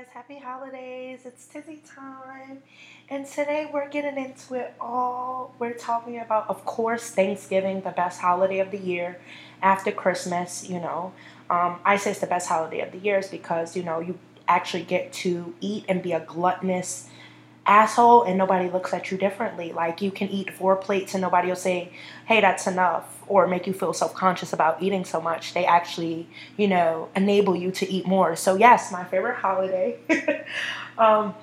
guys, happy holidays. It's Tizzy time. And today we're getting into it all. We're talking about, of course, Thanksgiving, the best holiday of the year after Christmas, you know. Um, I say it's the best holiday of the year is because, you know, you actually get to eat and be a gluttonous asshole and nobody looks at you differently. Like you can eat four plates and nobody will say, hey, that's enough, or make you feel self conscious about eating so much. They actually, you know, enable you to eat more. So, yes, my favorite holiday. um,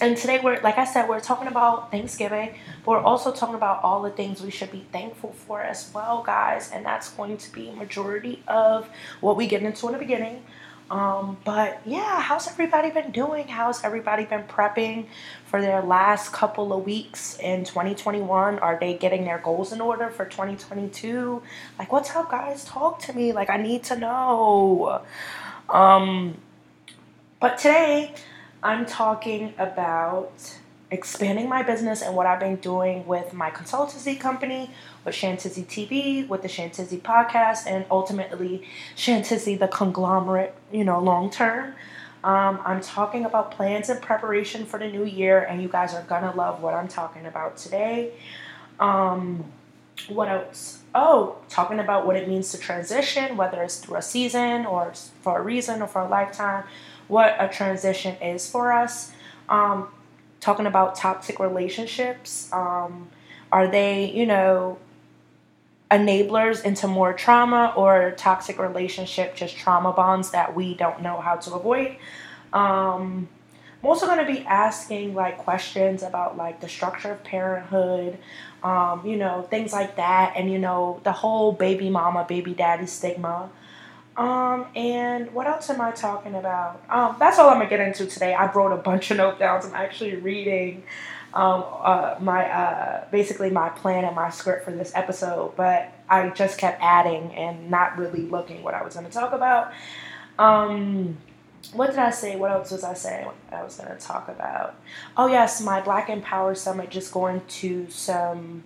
and today we're like I said, we're talking about Thanksgiving, but we're also talking about all the things we should be thankful for as well, guys. And that's going to be majority of what we get into in the beginning. Um, but yeah, how's everybody been doing? How's everybody been prepping for their last couple of weeks in 2021? Are they getting their goals in order for 2022? Like, what's up, guys? Talk to me. Like, I need to know. Um, but today, I'm talking about expanding my business and what I've been doing with my consultancy company, with Chantizzy TV, with the Chantizzy podcast, and ultimately Chantizzy the conglomerate, you know, long term. Um, I'm talking about plans and preparation for the new year, and you guys are gonna love what I'm talking about today. Um, what else? Oh, talking about what it means to transition, whether it's through a season or for a reason or for a lifetime, what a transition is for us. Um, talking about toxic relationships. Um, are they, you know, enablers into more trauma or toxic relationship, just trauma bonds that we don't know how to avoid? Um, I'm also going to be asking like questions about like the structure of parenthood, um, you know, things like that, and you know, the whole baby mama, baby daddy stigma. Um, and what else am I talking about? Um, that's all I'm gonna get into today. I wrote a bunch of note downs. I'm actually reading um, uh, my uh, basically my plan and my script for this episode, but I just kept adding and not really looking what I was gonna talk about. Um, what did I say? What else was I saying? I was gonna talk about. Oh yes, my Black Empower Summit. Just going to some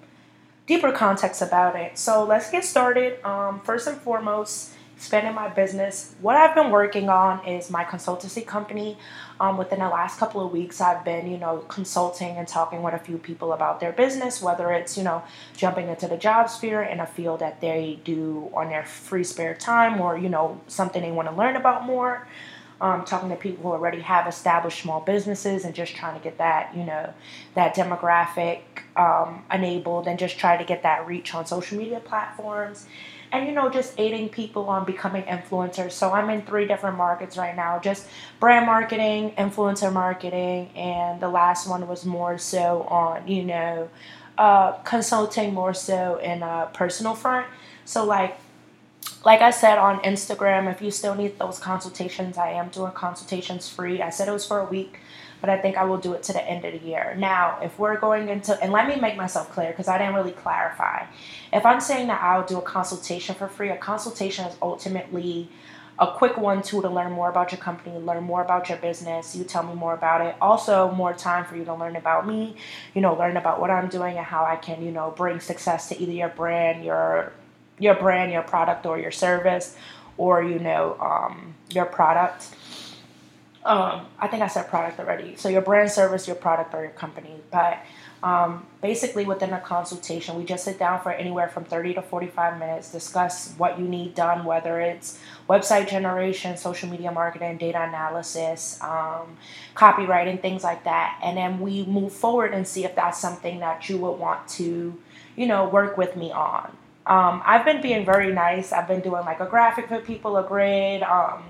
deeper context about it. So let's get started. Um, first and foremost expanding my business. What I've been working on is my consultancy company. Um, within the last couple of weeks, I've been, you know, consulting and talking with a few people about their business, whether it's, you know, jumping into the job sphere in a field that they do on their free spare time or, you know, something they want to learn about more. Um, talking to people who already have established small businesses and just trying to get that, you know, that demographic um, enabled and just try to get that reach on social media platforms and you know just aiding people on becoming influencers. So i'm in three different markets right now just brand marketing influencer marketing and the last one was more so on you know uh, consulting more so in a personal front. So like like I said on Instagram, if you still need those consultations, I am doing consultations free. I said it was for a week but I think I will do it to the end of the year. Now, if we're going into, and let me make myself clear because I didn't really clarify. If I'm saying that I'll do a consultation for free, a consultation is ultimately a quick one two to learn more about your company, learn more about your business. You tell me more about it. Also, more time for you to learn about me, you know, learn about what I'm doing and how I can, you know, bring success to either your brand, your your brand, your product, or your service, or you know, um, your product um, I think I said product already. So your brand, service, your product, or your company. But um, basically, within a consultation, we just sit down for anywhere from 30 to 45 minutes, discuss what you need done, whether it's website generation, social media marketing, data analysis, um, copywriting, things like that. And then we move forward and see if that's something that you would want to, you know, work with me on. Um, I've been being very nice. I've been doing like a graphic for people, a grid um,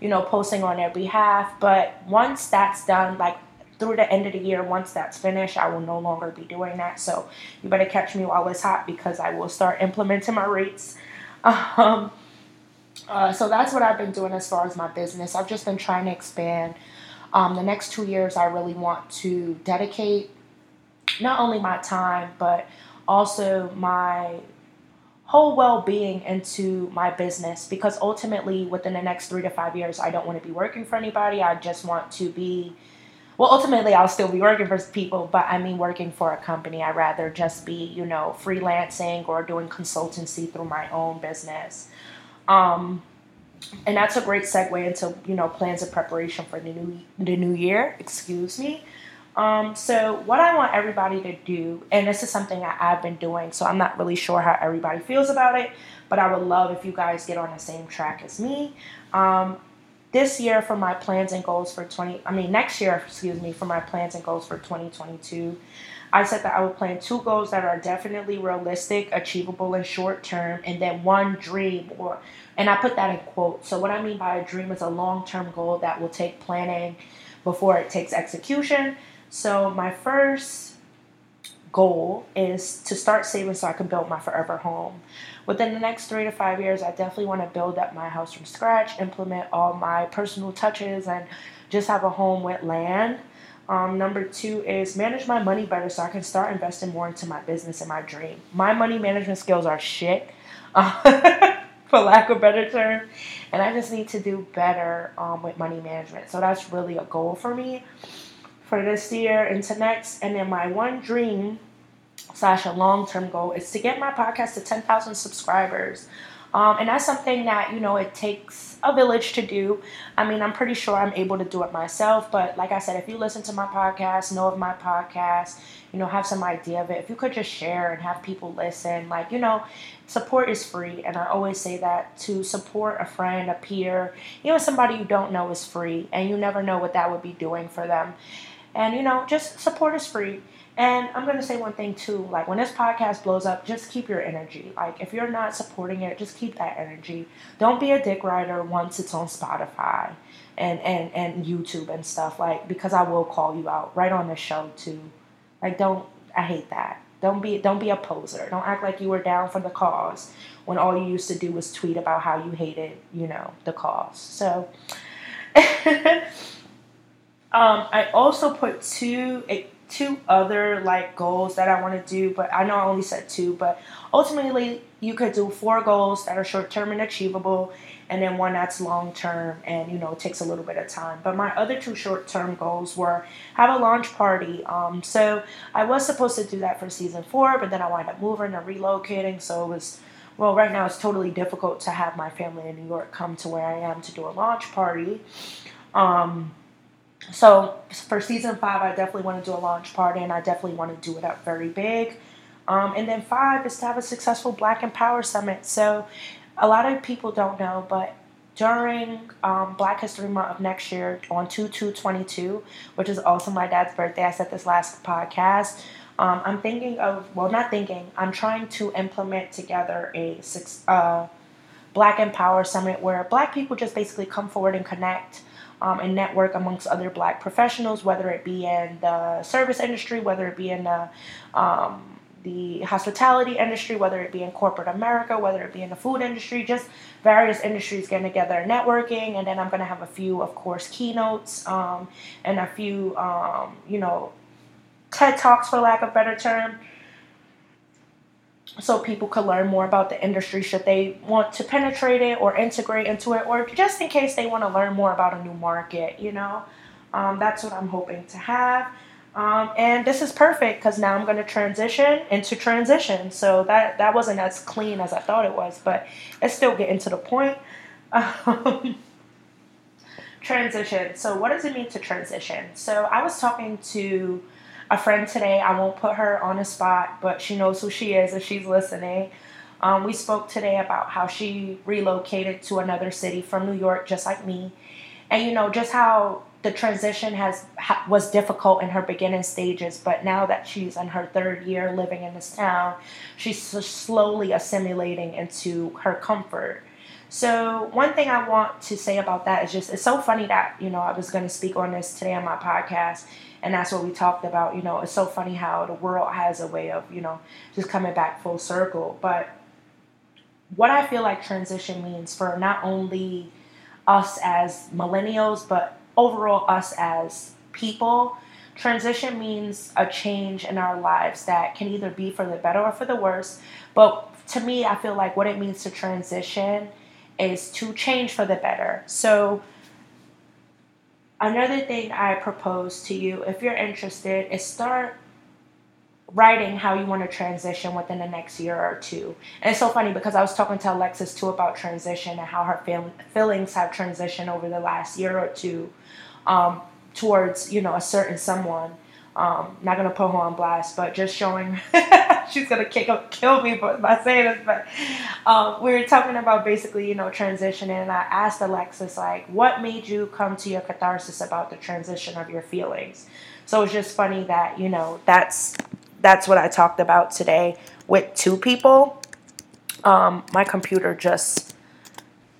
you know, posting on their behalf. But once that's done, like through the end of the year, once that's finished, I will no longer be doing that. So you better catch me while it's hot because I will start implementing my rates. Um, Uh, so that's what I've been doing as far as my business. I've just been trying to expand. Um, the next two years, I really want to dedicate not only my time, but also my whole well-being into my business because ultimately within the next three to five years i don't want to be working for anybody. I just want to be well ultimately i'll still be working for people but i mean working for a company. I'd rather just be you know freelancing or doing consultancy through my own business. Um, and that's a great segue into you know plans of preparation for the new the new year excuse me um, so what I want everybody to do, and this is something that I've been doing, so I'm not really sure how everybody feels about it, but I would love if you guys get on the same track as me. Um, this year for my plans and goals for 20, I mean next year, excuse me, for my plans and goals for 2022, I said that I would plan two goals that are definitely realistic, achievable, and short term, and then one dream or and I put that in quotes. So what I mean by a dream is a long term goal that will take planning before it takes execution. So my first goal is to start saving so I can build my forever home. Within the next three to five years, I definitely want to build up my house from scratch, implement all my personal touches, and just have a home with land. Um, number two is manage my money better so I can start investing more into my business and my dream. My money management skills are shit, for lack of a better term, and I just need to do better um, with money management. So that's really a goal for me for this year into next. And then my one dream slash a long term goal is to get my podcast to 10,000 subscribers. Um, and that's something that, you know, it takes a village to do. I mean, I'm pretty sure I'm able to do it myself. But like I said, if you listen to my podcast, know of my podcast, you know, have some idea of it, if you could just share and have people listen, like, you know, support is free. And I always say that to support a friend, a peer, even somebody you don't know is free. And you never know what that would be doing for them. And, you know, just support is free. And I'm going to say one thing too like, when this podcast blows up, just keep your energy. Like, if you're not supporting it, just keep that energy. Don't be a dick rider once it's on Spotify and, and, and YouTube and stuff. Like, because I will call you out right on the show too. Like, don't, I hate that. Don't be don't be a poser. Don't act like you were down for the cause when all you used to do was tweet about how you hated, you know, the cause. So Um, I also put two two other like goals that I want to do, but I know I only said two. But ultimately, you could do four goals that are short term and achievable, and then one that's long term and you know takes a little bit of time. But my other two short term goals were have a launch party. Um, so I was supposed to do that for season four, but then I wound up moving and relocating, so it was. Well, right now it's totally difficult to have my family in New York come to where I am to do a launch party. Um, so for season five, I definitely want to do a launch party, and I definitely want to do it up very big. Um, and then five is to have a successful Black Empower Summit. So a lot of people don't know, but during um, Black History Month of next year on 2 2 22, which is also my dad's birthday, I said this last podcast. Um, I'm thinking of, well, not thinking, I'm trying to implement together a six, uh, Black Empower Summit where Black people just basically come forward and connect um, and network amongst other black professionals, whether it be in the service industry, whether it be in the um, the hospitality industry, whether it be in corporate America, whether it be in the food industry, just various industries getting together networking. And then I'm going to have a few, of course, keynotes um, and a few, um, you know, TED Talks, for lack of better term, so people could learn more about the industry should they want to penetrate it or integrate into it or just in case they want to learn more about a new market you know? Um, that's what i'm hoping to have. Um, and this is perfect because now i'm going to transition into transition. So that that wasn't as clean as i thought it was but it's still getting to the point. Um, transition. So what does it mean to transition? So i was talking to a friend today. I won't put her on the spot, but she knows who she is if she's listening. Um, we spoke today about how she relocated to another city from New York, just like me, and you know just how the transition has ha, was difficult in her beginning stages. But now that she's in her third year living in this town, she's slowly assimilating into her comfort. So one thing I want to say about that is just it's so funny that you know I was going to speak on this today on my podcast and that's what we talked about. You know, it's so funny how the world has a way of you know just coming back full circle. But what I feel like transition means for not only us as millennials, but overall us as people. Transition means a change in our lives that can either be for the better or for the worse. But to me, I feel like what it means to transition is to change for the better. So, another thing I propose to you, if you're interested, is start writing how you want to transition within the next year or two. And it's so funny because I was talking to Alexis too about transition and how her feel- feelings have transitioned over the last year or two um, towards, you know, a certain someone. Um, not gonna put her on blast, but just showing she's gonna kick kill me by saying this. But um, we were talking about basically, you know, transitioning, and I asked Alexis like, what made you come to your catharsis about the transition of your feelings? So it's just funny that you know that's that's what I talked about today with two people. Um, my computer just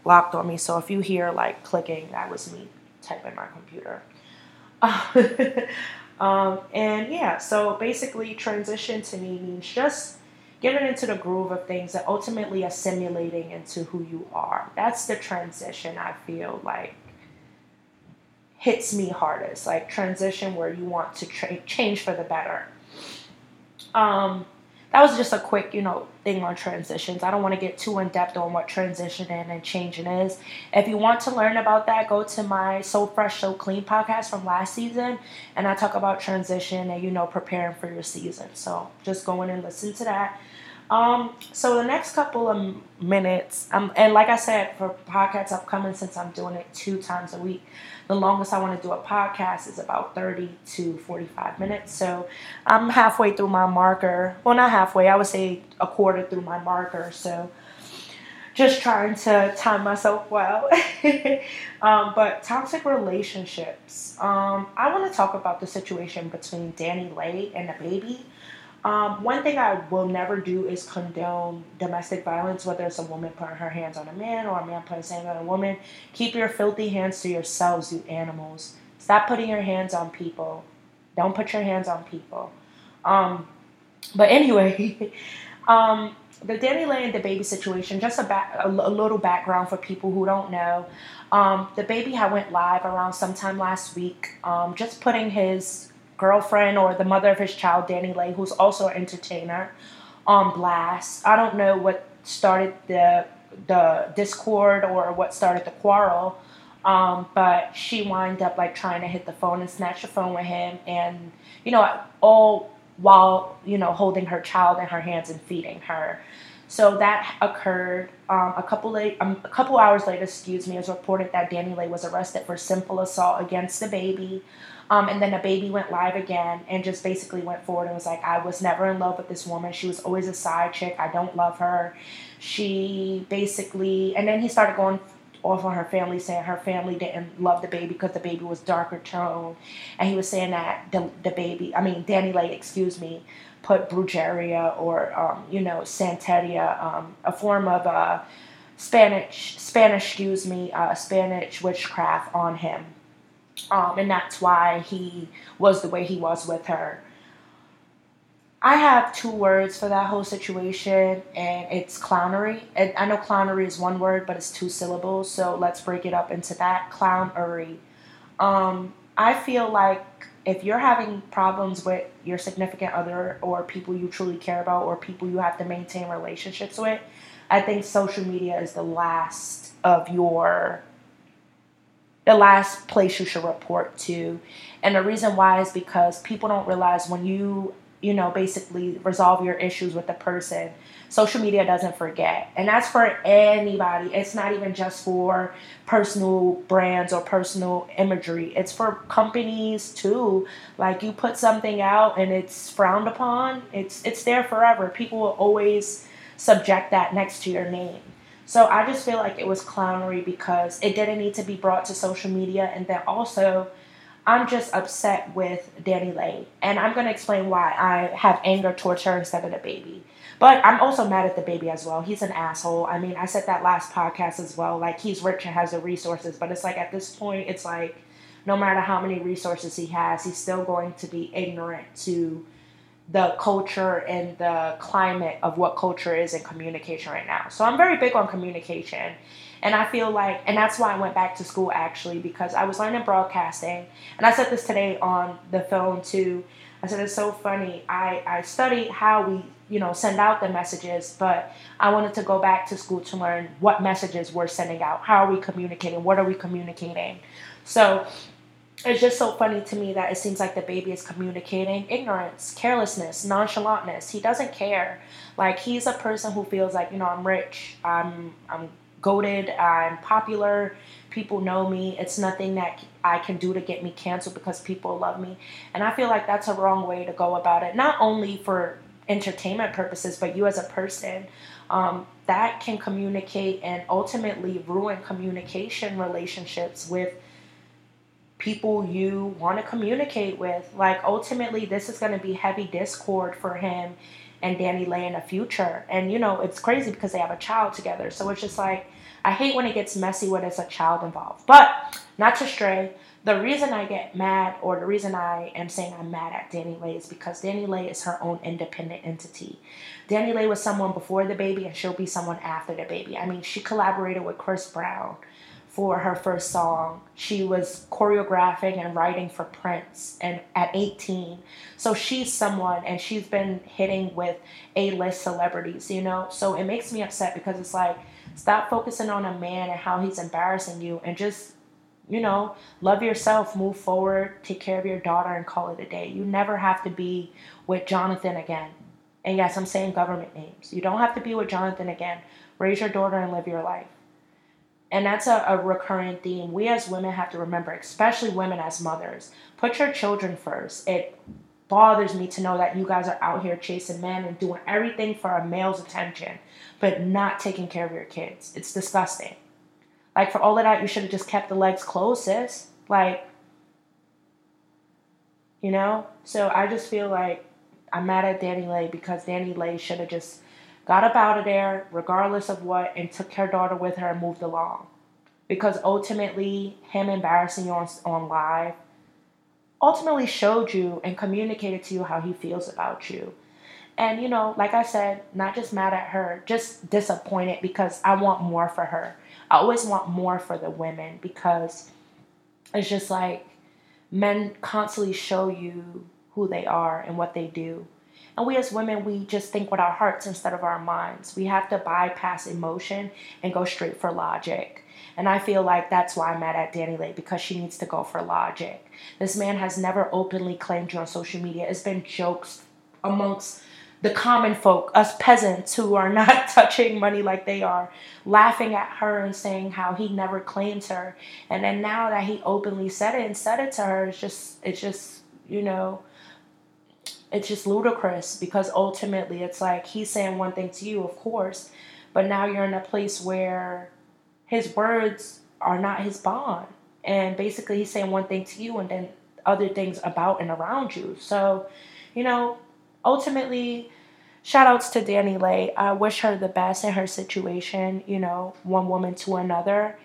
locked on me, so if you hear like clicking, that was me typing my computer. um, and yeah, so basically, transition to me means just getting into the groove of things and ultimately assimilating into who you are. That's the transition I feel like hits me hardest. Like transition where you want to tra- change for the better. Um, that was just a quick, you know, thing on transitions. I don't want to get too in depth on what transitioning and changing is. If you want to learn about that, go to my So Fresh, So Clean podcast from last season, and I talk about transition and you know preparing for your season. So just go in and listen to that. Um, so the next couple of minutes, um, and like I said, for podcasts upcoming, since I'm doing it two times a week, the longest I want to do a podcast is about 30 to 45 minutes. So I'm halfway through my marker. Well, not halfway, I would say a quarter through my marker. So just trying to time myself well. um, but toxic relationships. Um, I want to talk about the situation between DaniLeigh and DaBaby. Um, one thing I will never do is condone domestic violence, whether it's a woman putting her hands on a man or a man putting his hands on a woman. Keep your filthy hands to yourselves, you animals. Stop putting your hands on people. Don't put your hands on people. Um, but anyway, um, the DaniLeigh and the baby situation, just a, back, a, a, little background for people who don't know. Um, baby had went live around sometime last week, um, just putting his girlfriend or the mother of his child, DaniLeigh, who's also an entertainer, on blast. I don't know what started the the discord or what started the quarrel, um, but she wind up like trying to hit the phone and snatch the phone with him, and you know all while you know holding her child in her hands and feeding her. So that occurred um, a couple late, um, a couple hours later. Excuse me, it was reported that DaniLeigh was arrested for simple assault against DaBaby. Um, and then the baby went live again and just basically went forward and was like, I was never in love with this woman. She was always a side chick. I don't love her. She basically, and then he started going off on her family, saying her family didn't love the baby because the baby was darker tone. And he was saying that the, baby—I mean, DaniLeigh, excuse me, put brujeria or, um, you know, Santeria, um, a form of uh, Spanish, Spanish, excuse me, uh, Spanish witchcraft on him um, and that's why he was the way he was with her. I have two words for that whole situation, and it's clownery. And I know clownery is one word, but it's two syllables, so let's break it up into that clownery. Um, I feel like if you're having problems with your significant other or people you truly care about or people you have to maintain relationships with, I think social media is the last of your the last place you should report to. And the reason why is because people don't realize when you, you know, basically resolve your issues with the person, social media doesn't forget. And that's for anybody. It's not even just for personal brands or personal imagery. It's for companies too. Like you put something out and it's frowned upon, it's it's there forever. People will always subject that next to your name. So I just feel like it was clownery because it didn't need to be brought to social media. And then also, I'm just upset with DaniLeigh. And I'm going to explain why I have anger towards her instead of the baby. But I'm also mad at the baby as well. He's an asshole. I mean, I said that last podcast as well. Like, he's rich and has the resources. But it's like, at this point, it's like, no matter how many resources he has, he's still going to be ignorant to the culture and the climate of what culture is in communication right now. So I'm very big on communication. And I feel like, and that's why I went back to school actually, because I was learning broadcasting. And I said this today on the phone too. I said, it's so funny. I, I studied how we, you know, send out the messages, but I wanted to go back to school to learn what messages we're sending out. How are we communicating? What are we communicating? So it's just so funny to me that it seems like the baby is communicating ignorance, carelessness, nonchalantness. He doesn't care. Like he's a person who feels like, you know, I'm rich, I'm I'm goaded, I'm popular, people know me. It's nothing that I can do to get me canceled because people love me. And I feel like that's a wrong way to go about it. Not only for entertainment purposes, but you as a person. Um, that can communicate and ultimately ruin communication relationships with people you want to communicate with. Like ultimately, this is going to be heavy discord for him and DaniLeigh in the future. And you know, it's crazy because they have a child together. So it's just like I hate when it gets messy when there's a child involved. But not to stray. The reason I get mad, or the reason I am saying I'm mad at DaniLeigh, is because DaniLeigh is her own independent entity. DaniLeigh was someone before the baby, and she'll be someone after the baby. I mean, she collaborated with Chris Brown for her first song. She was choreographing and writing for Prince and at 18. So she's someone and she's been hitting with A-list celebrities, you know? So it makes me upset because it's like stop focusing on a man and how he's embarrassing you and just you know, love yourself, move forward, take care of your daughter and call it a day. You never have to be with Jonathan again. And yes, I'm saying government names. You don't have to be with Jonathan again. Raise your daughter and live your life. And that's a, a recurring theme. We as women have to remember, especially women as mothers, put your children first. It bothers me to know that you guys are out here chasing men and doing everything for a male's attention, but not taking care of your kids. It's disgusting. Like, for all of that, you should have just kept the legs closed, sis. Like, you know? So I just feel like I'm mad at DaniLeigh because DaniLeigh should have just got up out of there, regardless of what, and took her daughter with her and moved along. Because ultimately, him embarrassing you on, on live ultimately showed you and communicated to you how he feels about you. And, you know, like I said, not just mad at her, just disappointed because I want more for her. I always want more for the women because it's just like men constantly show you who they are and what they do. And we as women, we just think with our hearts instead of our minds. We have to bypass emotion and go straight for logic. And I feel like that's why I'm mad at DaniLeigh because she needs to go for logic. This man has never openly claimed you on social media. It's been jokes amongst the common folk, us peasants who are not touching money like they are, laughing at her and saying how he never claimed her. And then now that he openly said it and said it to her, it's just, it's just, you know, it's just ludicrous because ultimately it's like he's saying one thing to you, of course, but now you're in a place where his words are not his bond. And basically, he's saying one thing to you and then other things about and around you. So, you know, ultimately, shout outs to DaniLeigh. I wish her the best in her situation, you know, one woman to another.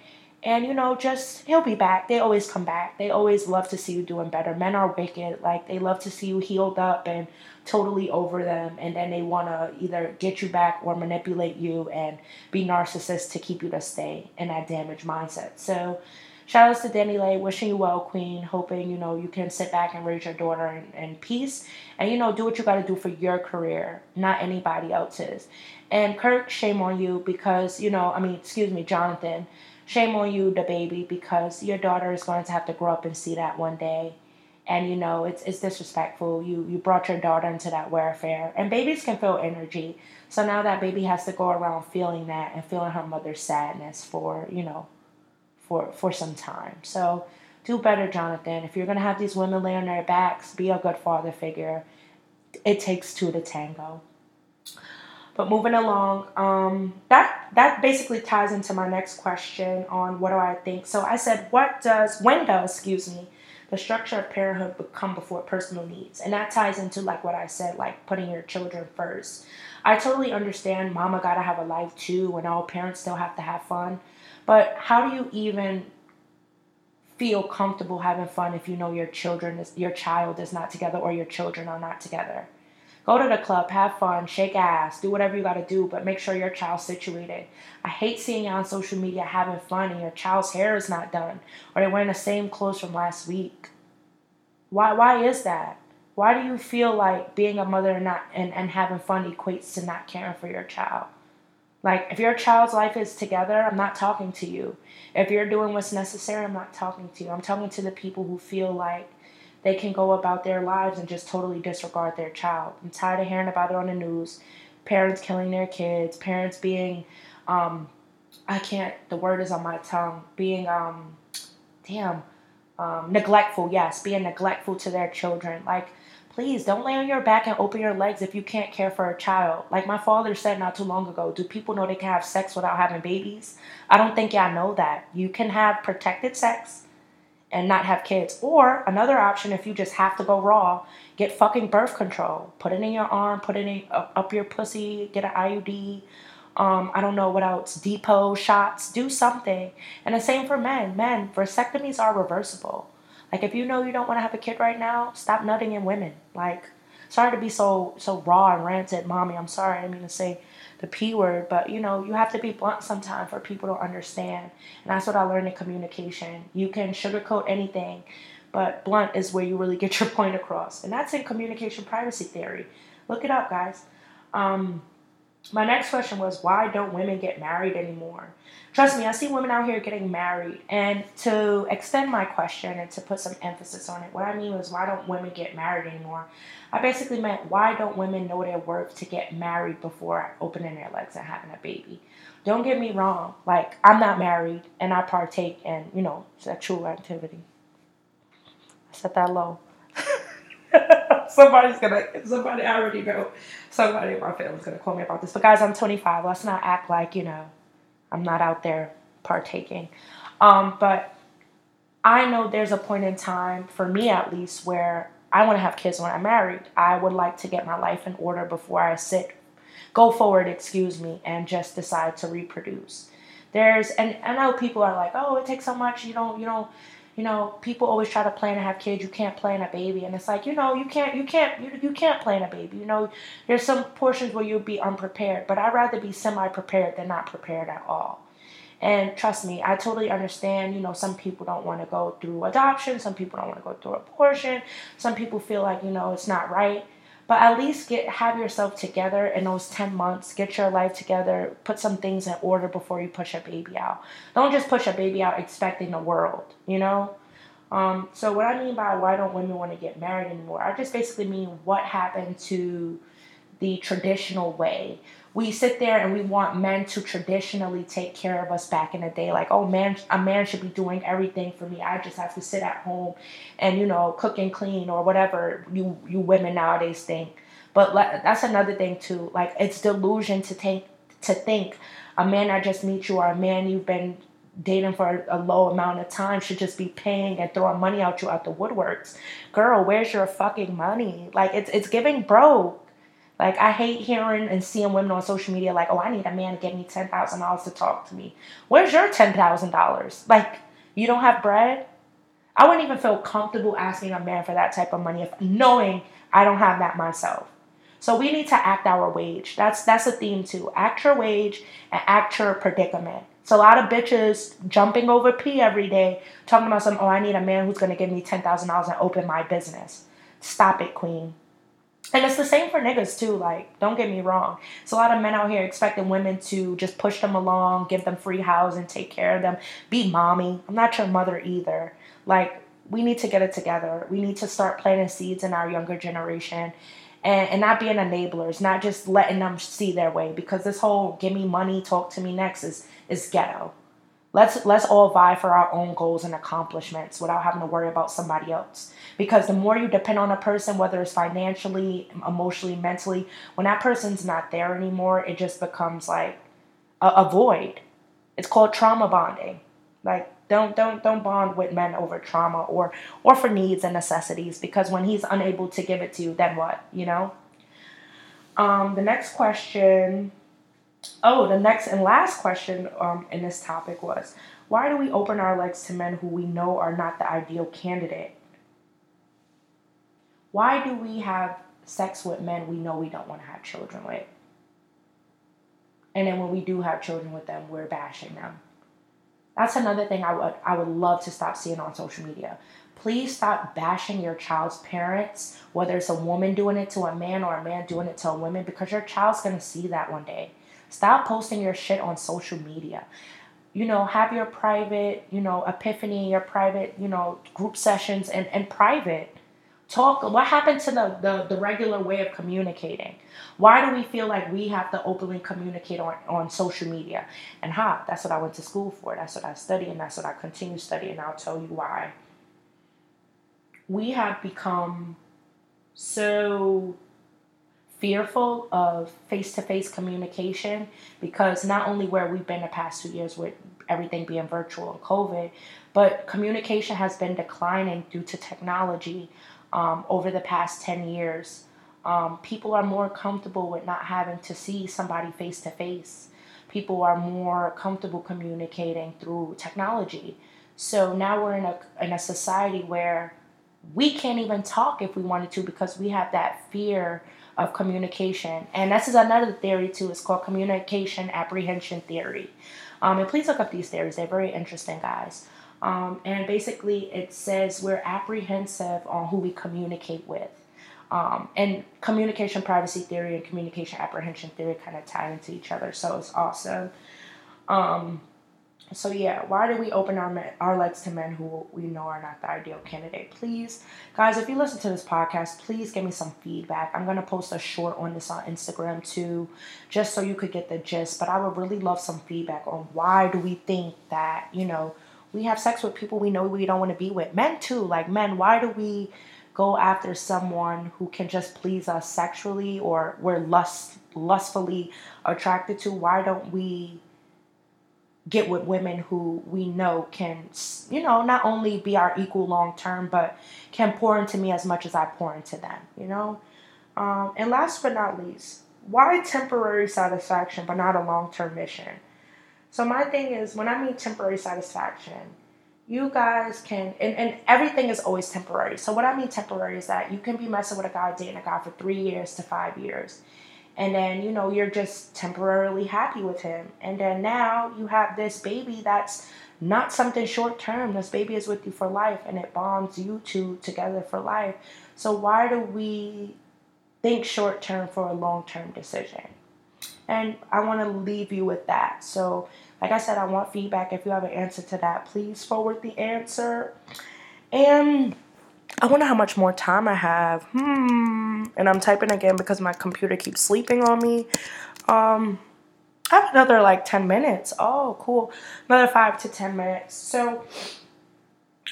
And you know, just he'll be back. They always come back. They always love to see you doing better. Men are wicked. Like they love to see you healed up and totally over them, and then they want to either get you back or manipulate you and be narcissists to keep you to stay in that damaged mindset. So, shout outs to DaniLeigh. Wishing you well, Queen. Hoping you know you can sit back and raise your daughter in, in peace, and you know do what you got to do for your career, not anybody else's. And Kirk, shame on you because you know, I mean, excuse me, Jonathan shame on you, the baby, because your daughter is going to have to grow up and see that one day. And you know, it's it's disrespectful. You you brought your daughter into that warfare. And babies can feel energy. So now that baby has to go around feeling that and feeling her mother's sadness for, you know, for for some time. So do better, Jonathan. If you're gonna have these women lay on their backs, be a good father figure. It takes two to tango. But moving along, um, that that basically ties into my next question on what do I think. So I said, what does when does excuse me the structure of parenthood become before personal needs, and that ties into like what I said, like putting your children first. I totally understand, mama gotta have a life too, and all parents still have to have fun. But how do you even feel comfortable having fun if you know your children is your child is not together or your children are not together? Go to the club, have fun, shake ass, do whatever you gotta do, but make sure your child's situated. I hate seeing you on social media having fun and your child's hair is not done or they're wearing the same clothes from last week. Why why is that? Why do you feel like being a mother and not and, and having fun equates to not caring for your child? Like if your child's life is together, I'm not talking to you. If you're doing what's necessary, I'm not talking to you. I'm talking to the people who feel like they can go about their lives and just totally disregard their child. I'm tired of hearing about it on the news. Parents killing their kids, parents being, um, I can't, the word is on my tongue, being, um, damn, um, neglectful, yes, being neglectful to their children. Like, please don't lay on your back and open your legs if you can't care for a child. Like my father said not too long ago, do people know they can have sex without having babies? I don't think y'all know that. You can have protected sex and not have kids. Or another option, if you just have to go raw, get fucking birth control. Put it in your arm, put it in, up, up your pussy, get an IUD. Um, I don't know what else, Depo shots, do something. And the same for men. Men, vasectomies are reversible. Like if you know you don't want to have a kid right now, stop nutting in women. Like, sorry to be so so raw and ranted, mommy. I'm sorry. I didn't mean to say the P word, but you know, you have to be blunt sometimes for people to understand. And that's what I learned in communication. You can sugarcoat anything, but blunt is where you really get your point across. And that's in communication privacy theory. Look it up, guys. Um, my next question was why don't women get married anymore? Trust me, I see women out here getting married. And to extend my question and to put some emphasis on it, what I mean was why don't women get married anymore? I basically meant why don't women know their worth to get married before opening their legs and having a baby? Don't get me wrong, like I'm not married and I partake in, you know, sexual activity. I set that low. Somebody's gonna, somebody I already know, somebody in my family's gonna call me about this. But guys, I'm 25. Let's not act like, you know, I'm not out there partaking. Um, but I know there's a point in time, for me at least, where I want to have kids when I'm married. I would like to get my life in order before I sit, go forward, excuse me, and just decide to reproduce. There's, and I know people are like, oh, it takes so much. You don't, you don't, you know, people always try to plan to have kids. You can't plan a baby, and it's like, you know, you can't, you can't, you, you can't plan a baby. You know, there's some portions where you'll be unprepared, but I'd rather be semi-prepared than not prepared at all. And trust me, I totally understand. You know, some people don't want to go through adoption, some people don't want to go through abortion, some people feel like, you know, it's not right. But at least get have yourself together in those 10 months, get your life together, put some things in order before you push a baby out. Don't just push a baby out expecting the world, you know? Um, so what I mean by why don't women want to get married anymore, I just basically mean what happened to the traditional way we sit there and we want men to traditionally take care of us back in the day. Like oh man a man should be doing everything for me. I just have to sit at home and you know cook and clean or whatever you you women nowadays think. But that's another thing too. Like it's delusion to think to think a man that just meet you or a man you've been dating for a low amount of time should just be paying and throwing money out you out the woodworks. Girl where's your fucking money? Like it's it's giving broke like I hate hearing and seeing women on social media like, "Oh, I need a man to give me ten thousand dollars to talk to me." Where's your ten thousand dollars? Like you don't have bread. I wouldn't even feel comfortable asking a man for that type of money if knowing I don't have that myself. So we need to act our wage. That's that's a theme too. Act your wage and act your predicament. It's a lot of bitches jumping over P every day, talking about some, oh, I need a man who's gonna give me ten thousand dollars and open my business. Stop it, queen. And it's the same for niggas too. Like, don't get me wrong. It's a lot of men out here expecting women to just push them along, give them free housing, take care of them, be mommy. I'm not your mother either. Like, we need to get it together. We need to start planting seeds in our younger generation and, and not being enablers, not just letting them see their way. Because this whole give me money, talk to me next is is ghetto. Let's let's all vie for our own goals and accomplishments without having to worry about somebody else. Because the more you depend on a person, whether it's financially, emotionally, mentally, when that person's not there anymore, it just becomes like a, a void. It's called trauma bonding. Like don't don't don't bond with men over trauma or or for needs and necessities because when he's unable to give it to you, then what? You know. Um, the next question Oh, the next and last question um, in this topic was why do we open our legs to men who we know are not the ideal candidate? Why do we have sex with men we know we don't want to have children with. And then when we do have children with them, we're bashing them. That's another thing I would I would love to stop seeing on social media. Please stop bashing your child's parents, whether it's a woman doing it to a man or a man doing it to a woman, because your child's gonna see that one day. Stop posting your shit on social media. You know, have your private, you know, epiphany, your private, you know, group sessions and, and private. Talk what happened to the, the, the regular way of communicating? Why do we feel like we have to openly communicate on, on social media? And ha, that's what I went to school for. That's what I study and that's what I continue studying. I'll tell you why. We have become so fearful of face to face communication because not only where we've been the past two years with everything being virtual and COVID, but communication has been declining due to technology um, over the past 10 years. Um, people are more comfortable with not having to see somebody face to face. People are more comfortable communicating through technology. So now we're in a, in a society where we can't even talk if we wanted to because we have that fear of communication. And this is another theory too. It's called communication apprehension theory. Um, and please look up these theories. They're very interesting, guys. Um, and basically, it says we're apprehensive on who we communicate with. Um, and communication privacy theory and communication apprehension theory kind of tie into each other. So it's awesome. Um, so yeah, why do we open our men, our legs to men who we know are not the ideal candidate? Please, guys, if you listen to this podcast, please give me some feedback. I'm gonna post a short on this on Instagram too, just so you could get the gist. But I would really love some feedback on why do we think that you know we have sex with people we know we don't want to be with. Men too, like men. Why do we go after someone who can just please us sexually or we're lust lustfully attracted to? Why don't we? Get with women who we know can, you know, not only be our equal long term, but can pour into me as much as I pour into them, you know? Um, and last but not least, why temporary satisfaction but not a long term mission? So, my thing is, when I mean temporary satisfaction, you guys can, and, and everything is always temporary. So, what I mean temporary is that you can be messing with a guy, dating a guy for three years to five years and then you know you're just temporarily happy with him. And then now you have this baby that's not something short term this baby is with you for life and it bonds you two together for life. So why do we think short term for a long term decision? And i want to leave you with that. So like i said i want feedback. If you have an answer to that please forward the answer. And I wonder how much more time I have. Hmm. And I'm typing again because my computer keeps sleeping on me. Um, I have another like 10 minutes. Oh, cool. Another five to 10 minutes. So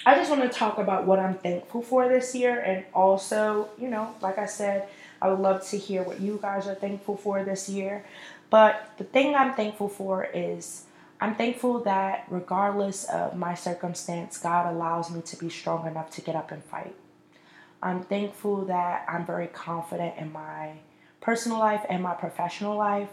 I just want to talk about what I'm thankful for this year. And also, you know, like I said, I would love to hear what you guys are thankful for this year. But the thing I'm thankful for is I'm thankful that regardless of my circumstance, God allows me to be strong enough to get up and fight. I'm thankful that I'm very confident in my personal life and my professional life.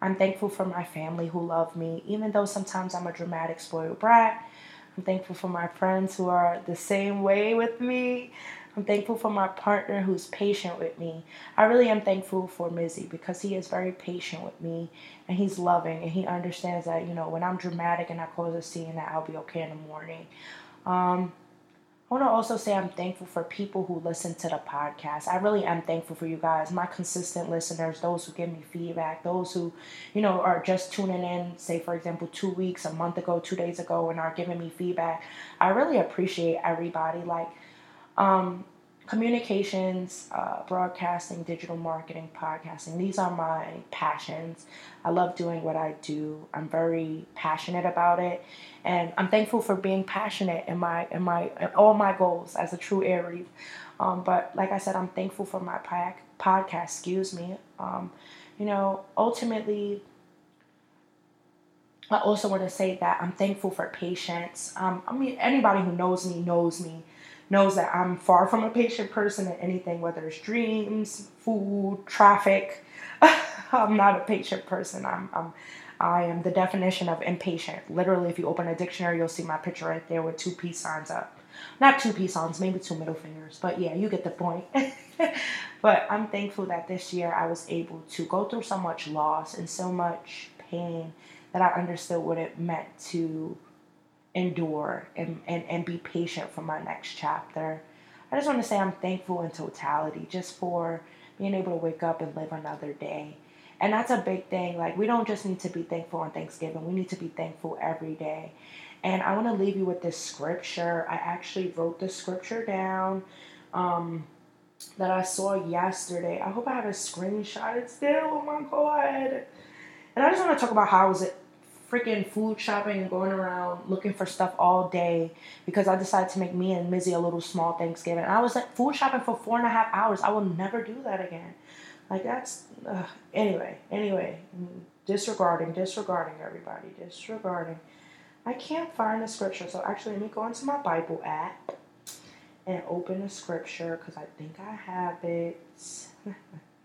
I'm thankful for my family who love me, even though sometimes I'm a dramatic, spoiled brat. I'm thankful for my friends who are the same way with me. I'm thankful for my partner who's patient with me. I really am thankful for Mizzy because he is very patient with me and he's loving and he understands that, you know, when I'm dramatic and I close a scene that I'll be okay in the morning. Um, I want to also say I'm thankful for people who listen to the podcast. I really am thankful for you guys, my consistent listeners, those who give me feedback, those who, you know, are just tuning in, say, for example, two weeks, a month ago, two days ago, and are giving me feedback. I really appreciate everybody. Like, um, communications, uh, broadcasting, digital marketing, podcasting. These are my passions. I love doing what I do. I'm very passionate about it, and I'm thankful for being passionate in my in my in all my goals as a true Aries. Um, but like I said, I'm thankful for my podcast. Excuse me. Um, you know, ultimately. I also want to say that I'm thankful for patience. Um, I mean, anybody who knows me knows me knows that I'm far from a patient person in anything, whether it's dreams, food, traffic. I'm not a patient person. I'm, I'm I am the definition of impatient. Literally, if you open a dictionary, you'll see my picture right there with two peace signs up. Not two peace signs, maybe two middle fingers. But yeah, you get the point. but I'm thankful that this year I was able to go through so much loss and so much pain that I understood what it meant to endure and, and, and be patient for my next chapter. I just want to say I'm thankful in totality just for being able to wake up and live another day. And that's a big thing. Like, we don't just need to be thankful on Thanksgiving, we need to be thankful every day. And I want to leave you with this scripture. I actually wrote the scripture down um, that I saw yesterday. I hope I have a screenshot it still. Oh my God. And I just want to talk about how I was freaking food shopping and going around looking for stuff all day because I decided to make me and Mizzy a little small Thanksgiving. And I was like food shopping for four and a half hours. I will never do that again. Like that's uh, anyway. Anyway, disregarding, disregarding everybody, disregarding. I can't find the scripture, so actually, let me go into my Bible app and open the scripture because I think I have it.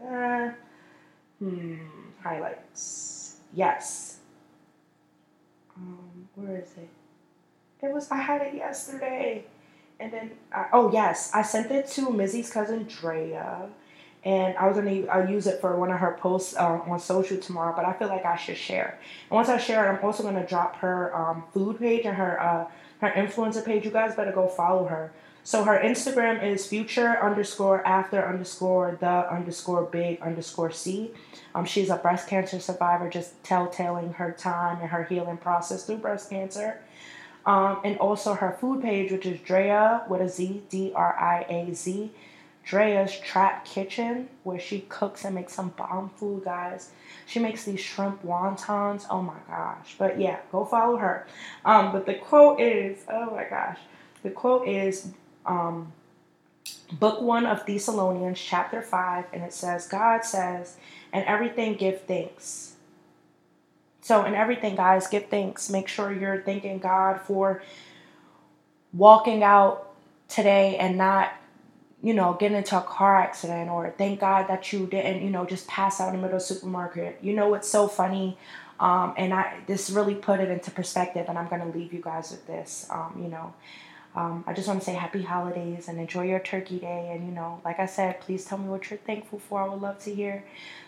uh, hmm, highlights. Yes. Um, where is it? It was. I had it yesterday, and then I, oh yes, I sent it to Mizzy's cousin Drea and I was gonna I'll use it for one of her posts uh, on social tomorrow. But I feel like I should share. And once I share it, I'm also gonna drop her um, food page and her uh, her influencer page. You guys better go follow her. So her Instagram is future underscore after underscore the underscore big underscore c. Um, she's a breast cancer survivor, just telltaling her time and her healing process through breast cancer. Um, and also her food page, which is Drea with a Z, D R I A Z. Drea's Trap Kitchen, where she cooks and makes some bomb food, guys. She makes these shrimp wontons. Oh my gosh. But yeah, go follow her. Um, but the quote is, oh my gosh. The quote is um, book one of Thessalonians, chapter five, and it says, God says, and everything give thanks. So in everything, guys, give thanks. Make sure you're thanking God for walking out today and not you know, getting into a car accident or thank God that you didn't, you know, just pass out in the middle of the supermarket. You know, it's so funny. Um, and I this really put it into perspective, and I'm gonna leave you guys with this. Um, you know, um, I just want to say happy holidays and enjoy your turkey day. And you know, like I said, please tell me what you're thankful for. I would love to hear.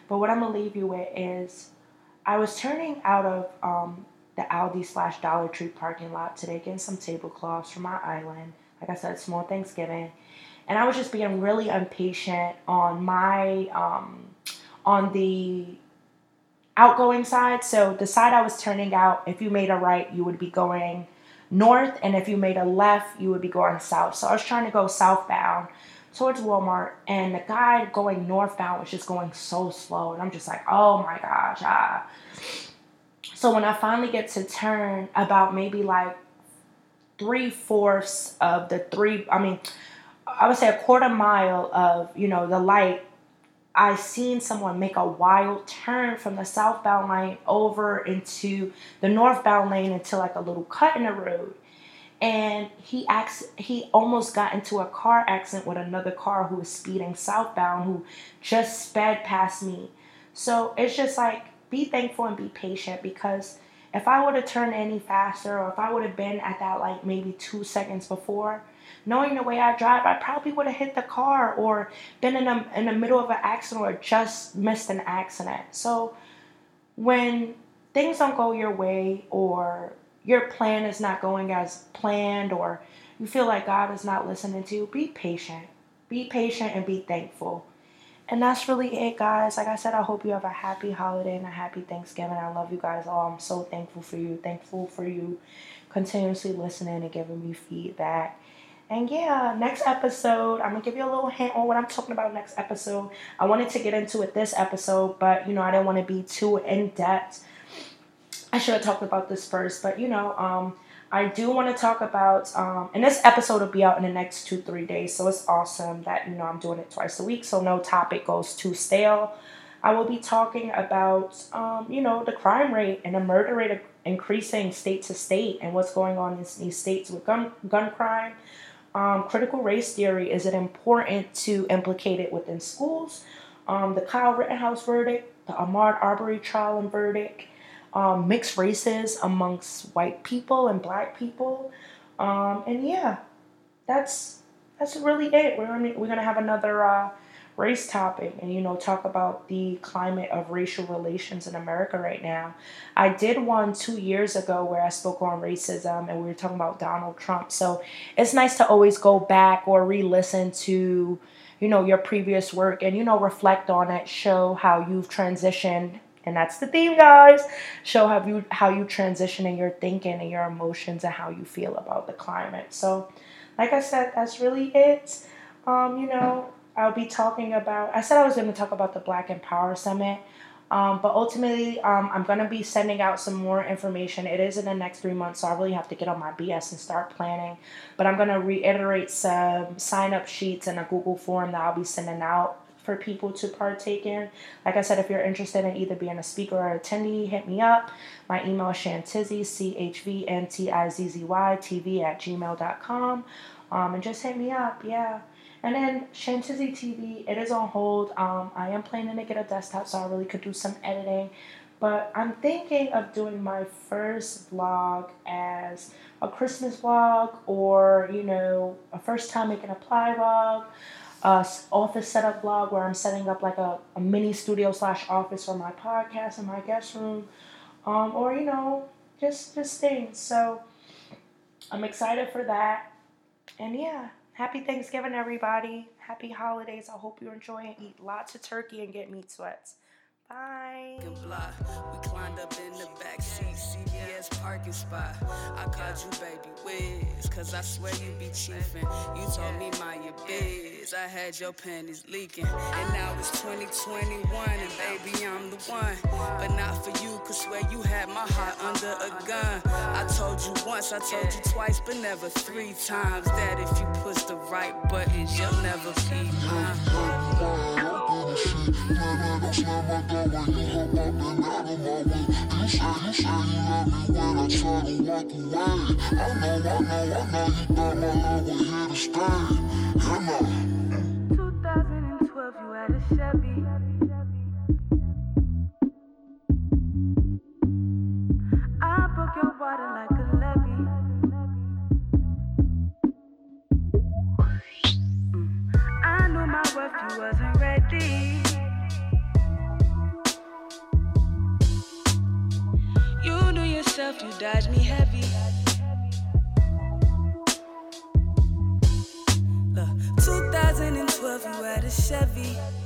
But what I'm gonna leave you with is, I was turning out of um, the Aldi slash Dollar Tree parking lot today, getting some tablecloths for my island. Like I said, small Thanksgiving and I was just being really impatient on my um, on the outgoing side. So the side I was turning out, if you made a right, you would be going north, and if you made a left, you would be going south. So I was trying to go southbound towards Walmart, and the guy going northbound was just going so slow, and I'm just like, oh my gosh, ah. So when I finally get to turn, about maybe like three fourths of the three, I mean, I would say a quarter mile of, you know, the light, I seen someone make a wild turn from the southbound lane over into the northbound lane into like a little cut in the road. And he acts, he almost got into a car accident with another car who was speeding southbound who just sped past me. So it's just like be thankful and be patient because if I would have turned any faster or if I would have been at that like maybe two seconds before, knowing the way I drive, I probably would have hit the car or been in, a, in the middle of an accident or just missed an accident. So when things don't go your way or your plan is not going as planned or you feel like God is not listening to you, be patient. Be patient and be thankful. And that's really it, guys. Like I said, I hope you have a happy holiday and a happy Thanksgiving. I love you guys all. I'm so thankful for you. Thankful for you continuously listening and giving me feedback. And yeah, next episode, I'm gonna give you a little hint on what I'm talking about next episode. I wanted to get into it this episode, but you know, I didn't want to be too in depth. I should have talked about this first, but you know, um, I do want to talk about, um, and this episode will be out in the next two, three days. So it's awesome that, you know, I'm doing it twice a week. So no topic goes too stale. I will be talking about, um, you know, the crime rate and the murder rate increasing state to state and what's going on in these states with gun, gun crime um, critical race theory, is it important to implicate it within schools? Um, the Kyle Rittenhouse verdict, the Ahmaud Arbery trial and verdict, um, mixed races amongst white people and black people. Um, and yeah, that's that's really it. We're we're gonna have another uh, race topic and you know talk about the climate of racial relations in America right now. I did one two years ago where I spoke on racism and we were talking about Donald Trump. So it's nice to always go back or re-listen to you know your previous work and you know reflect on it, show how you've transitioned and that's the theme guys show how you how you transition in your thinking and your emotions and how you feel about the climate so like i said that's really it um, you know I'll be talking about. I said I was going to talk about the Black Empower Summit, um, but ultimately, um, I'm going to be sending out some more information. It is in the next three months, so I really have to get on my BS and start planning. But I'm going to reiterate some sign up sheets and a Google form that I'll be sending out for people to partake in. Like I said, if you're interested in either being a speaker or attendee, hit me up. My email is chvntizzy, C H V N T I Z Z Y, at gmail.com. Um, and just hit me up, yeah. And then Chvntizzy TV, it is on hold. Um, I am planning to get a desktop so I really could do some editing. But I'm thinking of doing my first vlog as a Christmas vlog or, you know, a first time making a ply vlog, a office setup vlog where I'm setting up like a, a mini studio slash office for my podcast and my guest room. Um, or, you know, just, just things. So I'm excited for that. And yeah. Happy Thanksgiving, everybody. Happy holidays. I hope you enjoy and eat lots of turkey and get meat sweats. Bye. We climbed up in the parking spot. I called you baby cause I swear you be. You told me your. I had your panties leaking. And now it's 2021, and baby, I'm the one. But not for you, cause swear you had my heart under a gun. I told you once, I told you twice, but never three times. That if you push the right buttons, you'll never be mine of my love I. I know, I know, I know you thought my love was here to stay. 2012, you had a Chevy. I broke your water like a levee. Mm. I knew my worth, you wasn't ready. You knew yourself, you dodge me heavy. Look, 2012, you had a Chevy.